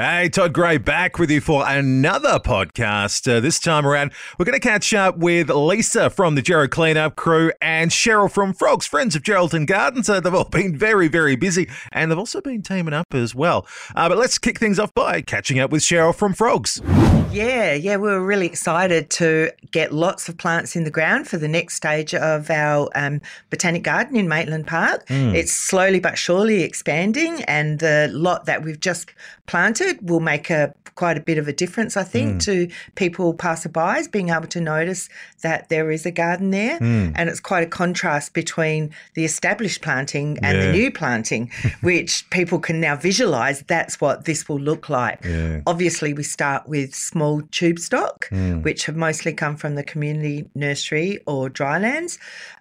Hey, Todd Gray back with you for another podcast. Uh, this time around, we're going to catch up with Lisa from the Gero Cleanup crew and Cheryl from Frogs, friends of Geraldton Gardens. So they've all been very, very busy and they've also been teaming up as well. Uh, but let's kick things off by catching up with Cheryl from Frogs. Yeah, yeah, we were really excited to get lots of plants in the ground for the next stage of our um, botanic garden in Maitland Park. Hmm. It's slowly but surely expanding, and the lot that we've just planted will make a quite a bit of a difference, I think, hmm. to people passerbys being able to notice that there is a garden there, hmm. and it's quite a contrast between the established planting and Yeah. the new planting, which people can now visualise. That's what this will look like. Yeah. Obviously, we start with small tube stock, mm. which have mostly come from the community nursery or drylands.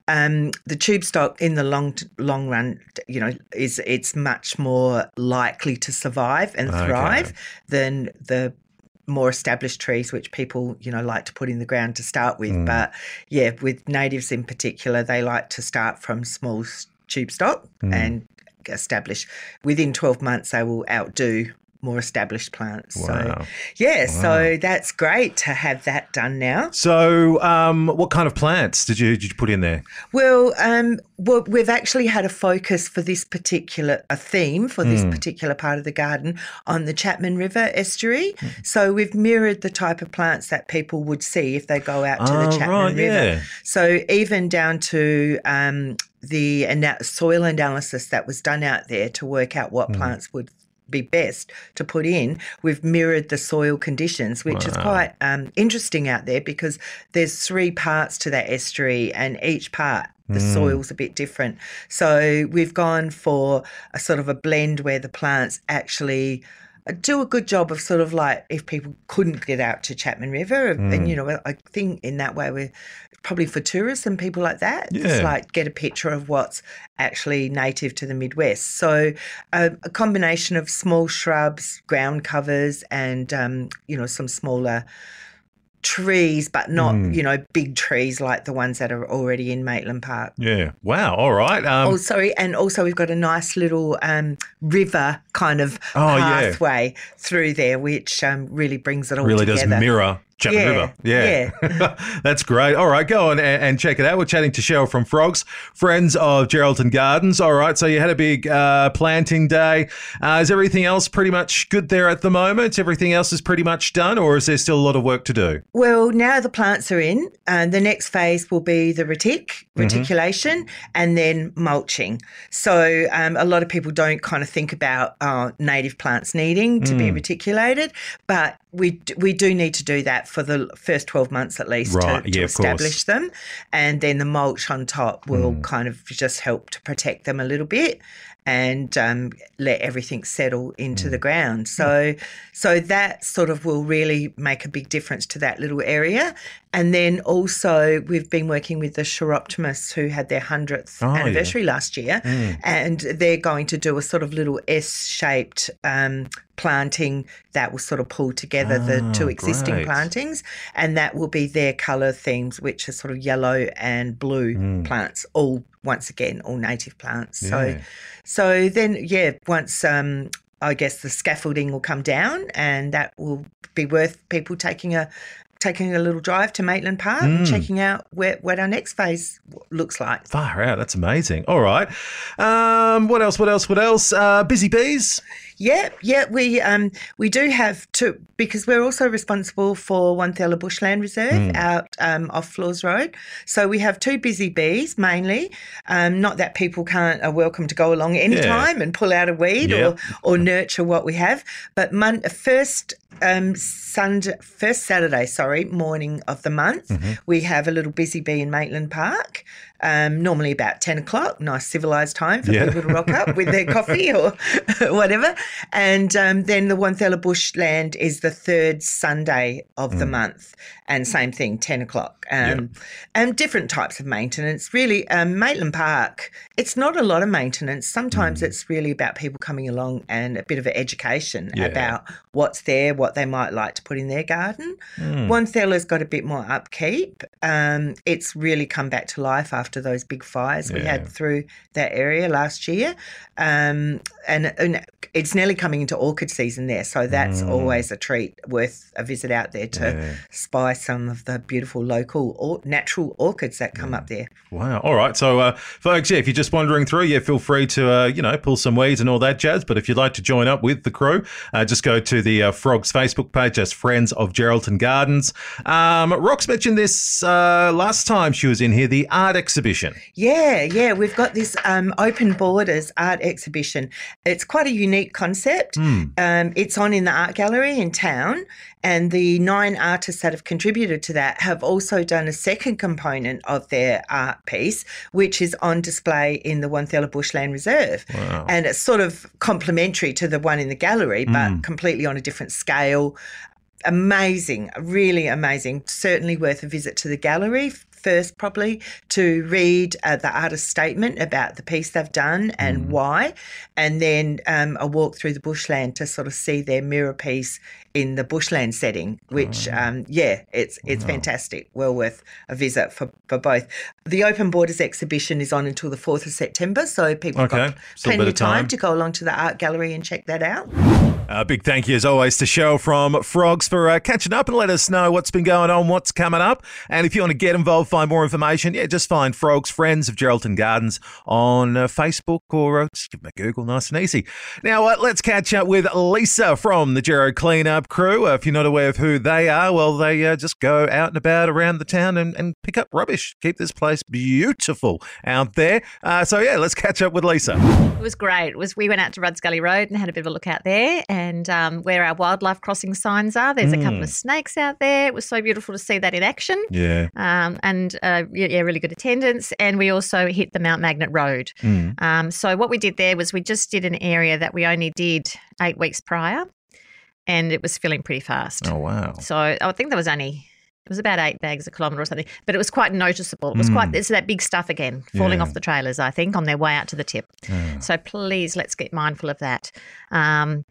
Um, the tube stock in the long long run, you know, is it's much more likely to survive and Okay. thrive than the more established trees, which people you know like to put in the ground to start with. Mm. But yeah, with natives in particular, they like to start from small tube stock mm. and establish. Within twelve months, they will outdo more established plants. Wow. So yeah, so that's great to have that done now. So, um, what kind of plants did you, did you put in there? Well, um, well, we've actually had a focus for this particular a theme for this particular part of the garden on the Chapman River estuary. So we've mirrored the type of plants that people would see if they go out to Oh, the Chapman right, River. yeah. So even down to um, the soil analysis that was done out there to work out what plants would be best to put in, we've mirrored the soil conditions, which is quite um, interesting out there because there's three parts to that estuary, and each part the hmm. soil's a bit different. So we've gone for a sort of a blend where the plants actually uh, do a good job of sort of like if people couldn't get out to Chapman River, and hmm. you know, I think in that way we're probably for tourists and people like that, Yeah. just like get a picture of what's actually native to the Midwest. So a, a combination of small shrubs, ground covers, and um, you know some smaller trees, but not you know big trees like the ones that are already in Maitland Park. Yeah. Wow. All right. Um, Oh, sorry. And also, we've got a nice little um, river kind of Oh, yeah. pathway through there, which um, really brings it all really together. does mirror Chapman Yeah, River. Yeah. That's great. All right, go on and, and check it out. We're chatting to Cheryl from Frogs, friends of Geraldton Gardens. All right, so you had a big uh, planting day. Uh, is everything else pretty much good there at the moment? Everything else is pretty much done, or is there still a lot of work to do? Well, now the plants are in, and the next phase will be the retic, Mm-hmm. reticulation, and then mulching. So um, a lot of people don't kind of think about uh, native plants needing to Mm. be reticulated, but we we do need to do that for the first twelve months at least Right, to, to. Mm. establish them, and then the mulch on top will kind of just help to protect them a little bit and um, let everything settle into Mm. the ground. So, so that sort of will really make a big difference to that little area. And then also, we've been working with the Chiroptimus who had their 100th Oh, yeah. anniversary last year, and they're going to do a sort of little S shaped um, planting that will sort of pull together the Ah, two existing great. plantings, and that will be their colour themes, which are sort of yellow and blue plants, all once again, all native plants. Yeah. So, so then, yeah, once um, I guess the scaffolding will come down, and that will be worth people taking a taking a little drive to Maitland Park and checking out where, what our next phase looks like. Far out. That's amazing. All right. Um, what else? What else? What else? Uh, busy bees. Yeah, yeah, we um we do have two because we're also responsible for Wonthella Bushland Reserve out um, off Flores Road. So we have two busy bees mainly. Um, not that people can't are welcome to go along anytime and pull out a weed Yeah. or or nurture what we have. But mon- first um Sunday, first Saturday, sorry, morning of the month, we have a little busy bee in Maitland Park. Um, normally about ten o'clock, nice civilized time for Yeah. people to rock up with their coffee or whatever. And um, then the Wonthella Bushland is the third Sunday of the month, and same thing, ten o'clock. Um, And different types of maintenance. Really, um, Maitland Park. It's not a lot of maintenance. Sometimes it's really about people coming along and a bit of an education Yeah. about what's there, what they might like to put in their garden. Wonthella's got a bit more upkeep. Um, it's really come back to life after those big fires we had through that area last year. Um, and, and it's nearly coming into orchid season there, so that's Mm. always a treat worth a visit out there to Yeah. spy some of the beautiful local or natural orchids that come up there. Wow. All right. So, uh, folks, yeah, if you're just wandering through, yeah, feel free to, uh, you know, pull some weeds and all that jazz. But if you'd like to join up with the crew, uh, just go to the uh, Frogs Facebook page, as Friends of Geraldton Gardens. Um, Rox mentioned this uh, last time she was in here, the art exhibition. Yeah, yeah, we've got this um, open borders art exhibition. It's quite a unique concept. Hmm. Um, it's on in the art gallery in town, and the nine artists that have contributed to that have also done a second component of their art piece, which is on display in the Wonthella Bushland Reserve. Wow. And it's sort of complementary to the one in the gallery, but completely on a different scale. Amazing, really amazing. Certainly worth a visit to the gallery first, probably to read uh, the artist's statement about the piece they've done and why, and then um, a walk through the bushland to sort of see their mirror piece in the bushland setting. Which, um, yeah, it's it's fantastic. Well worth a visit for, for both. The Open Borders exhibition is on until the fourth of September, so people have Okay, got still plenty of of time. time to go along to the art gallery and check that out. A big thank you, as always, to Cheryl from Frogs for uh, catching up and let us know what's been going on, what's coming up. And if you want to get involved, find more information, yeah, just find Frogs Friends of Geraldton Gardens on uh, Facebook or uh, just give them a Google, nice and easy. Now, uh, let's catch up with Lisa from the Gero Cleanup Crew. Uh, if you're not aware of who they are, well, they uh, just go out and about around the town and, and pick up rubbish. Keep this place beautiful out there. Uh, so, yeah, let's catch up with Lisa. It was great. It was we went out to Rudd's Gully Road and had a bit of a look out there, and um, where our wildlife crossing signs are. There's a couple of snakes out there. It was so beautiful to see that in action. Yeah. Um, and uh, yeah, really good attendance. And we also hit the Mount Magnet Road. Mm. Um, so what we did there was we just did an area that we only did eight weeks prior, and it was filling pretty fast. Oh, wow. So I think there was only it was about eight bags a kilometre or something, but it was quite noticeable. It was quite it's that big stuff again falling Yeah. off the trailers. I think on their way out to the tip. Yeah. So please let's get mindful of that. Um,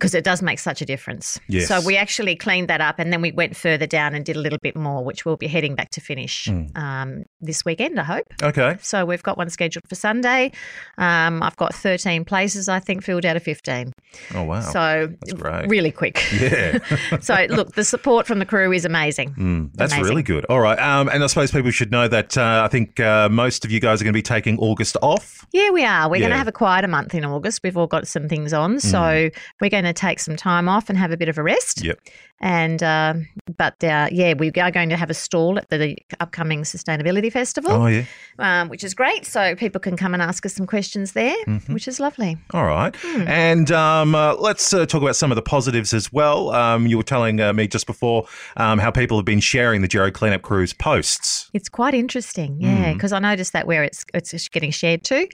because it does make such a difference. Yes. So we actually cleaned that up and then we went further down and did a little bit more, which we'll be heading back to finish Mm. um, this weekend, I hope. Okay. So we've got one scheduled for Sunday. Um, I've got 13 places, I think, filled out of 15. Oh, wow. So That's great. really quick. Yeah. so look, the support from the crew is amazing. Mm, that's Amazing. really good. All right. Um, and I suppose people should know that uh, I think uh, most of you guys are going to be taking August off. Yeah, we are. We're going to have a quieter month in August. We've all got some things on, Mm. so we're going to take some time off and have a bit of a rest. Yep. And um, but uh, yeah, we are going to have a stall at the upcoming sustainability festival, Oh, yeah. um, which is great. So people can come and ask us some questions there, Mm-hmm. which is lovely. All right. Hmm. And um, uh, let's uh, talk about some of the positives as well. Um, you were telling uh, me just before um, how people have been sharing the Gero Cleanup Crew's posts. It's quite interesting, Hmm. yeah, because I noticed that where it's it's getting shared to,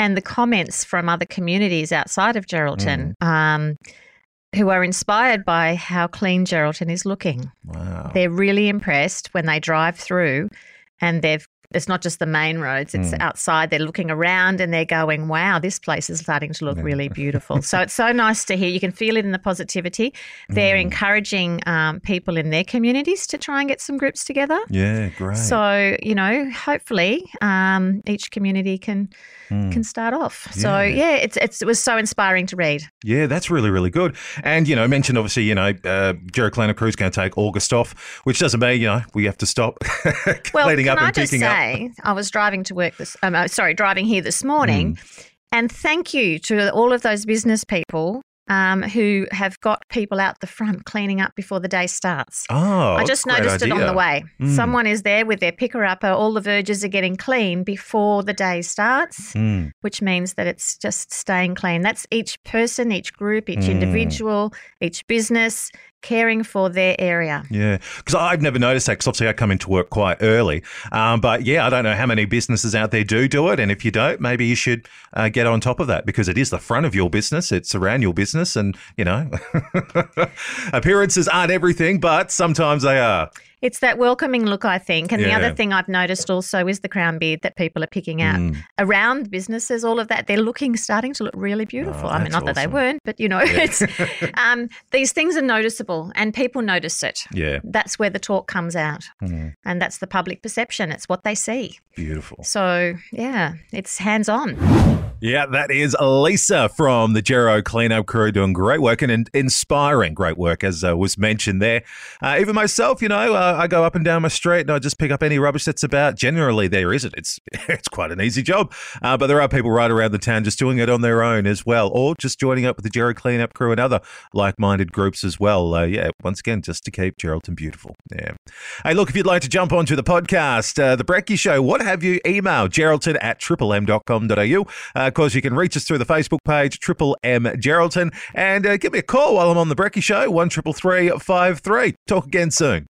and the comments from other communities outside of Geraldton, Hmm. um, who are inspired by how clean Geraldton is looking. Wow. They're really impressed when they drive through, and they've. It's not just the main roads, it's Mm. outside. They're looking around and they're going, wow, this place is starting to look really beautiful. so it's so nice to hear. You can feel it in the positivity. They're Mm. encouraging um, people in their communities to try and get some groups together. Yeah, great. So you know, hopefully, um, each community can Mm. can start off. So Yeah. yeah, it's, it's it was so inspiring to read. Yeah, that's really, really good. And, you know, mentioned obviously, you know, uh, Gero Cleanup Crew's going to take August off, which doesn't mean, you know, we have to stop Well, up and picking up. I was driving to work this. Um, uh, sorry, driving here this morning, Mm. and thank you to all of those business people. Um, who have got people out the front cleaning up before the day starts. Oh, I just noticed it on the way. Mm. Someone is there with their picker upper. All the verges are getting clean before the day starts. Mm. which means that it's just staying clean. That's each person, each group, each Mm. individual, each business caring for their area. Yeah, because I've never noticed that. Because obviously I come into work quite early, um, but yeah, I don't know how many businesses out there do do it. And if you don't, maybe you should uh, get on top of that because it is the front of your business. It's around your business, and you know, appearances aren't everything, but sometimes they are. It's that welcoming look, I think. And the other thing I've noticed also is the crown beard that people are picking out Mm. around businesses. All of that, they're looking, starting to look really beautiful. Oh, I mean, not that they weren't, but you know, it's um, these things are noticeable, and people notice it. Yeah. That's where the talk comes out, Mm. and that's the public perception. It's what they see. Beautiful. So yeah, it's hands on. Yeah, that is Lisa from the Gero cleanup crew doing great work and in- inspiring great work, as uh, was mentioned there. Uh, even myself, you know, uh, I go up and down my street and I just pick up any rubbish that's about. Generally, there isn't. It's it's quite an easy job, uh, but there are people right around the town just doing it on their own as well, or just joining up with the Gero cleanup crew and other like-minded groups as well. Uh, yeah, once again, just to keep Geraldton beautiful. Yeah. Hey, look, if you'd like to jump onto the podcast, uh, the Brecky Show, what have you? Email geraldton at triplem.com.au. Uh, of course, you can reach us through the Facebook page, Triple M Geraldton, and uh, give me a call while I'm on the Brecky Show, one triple three five three. Talk again soon.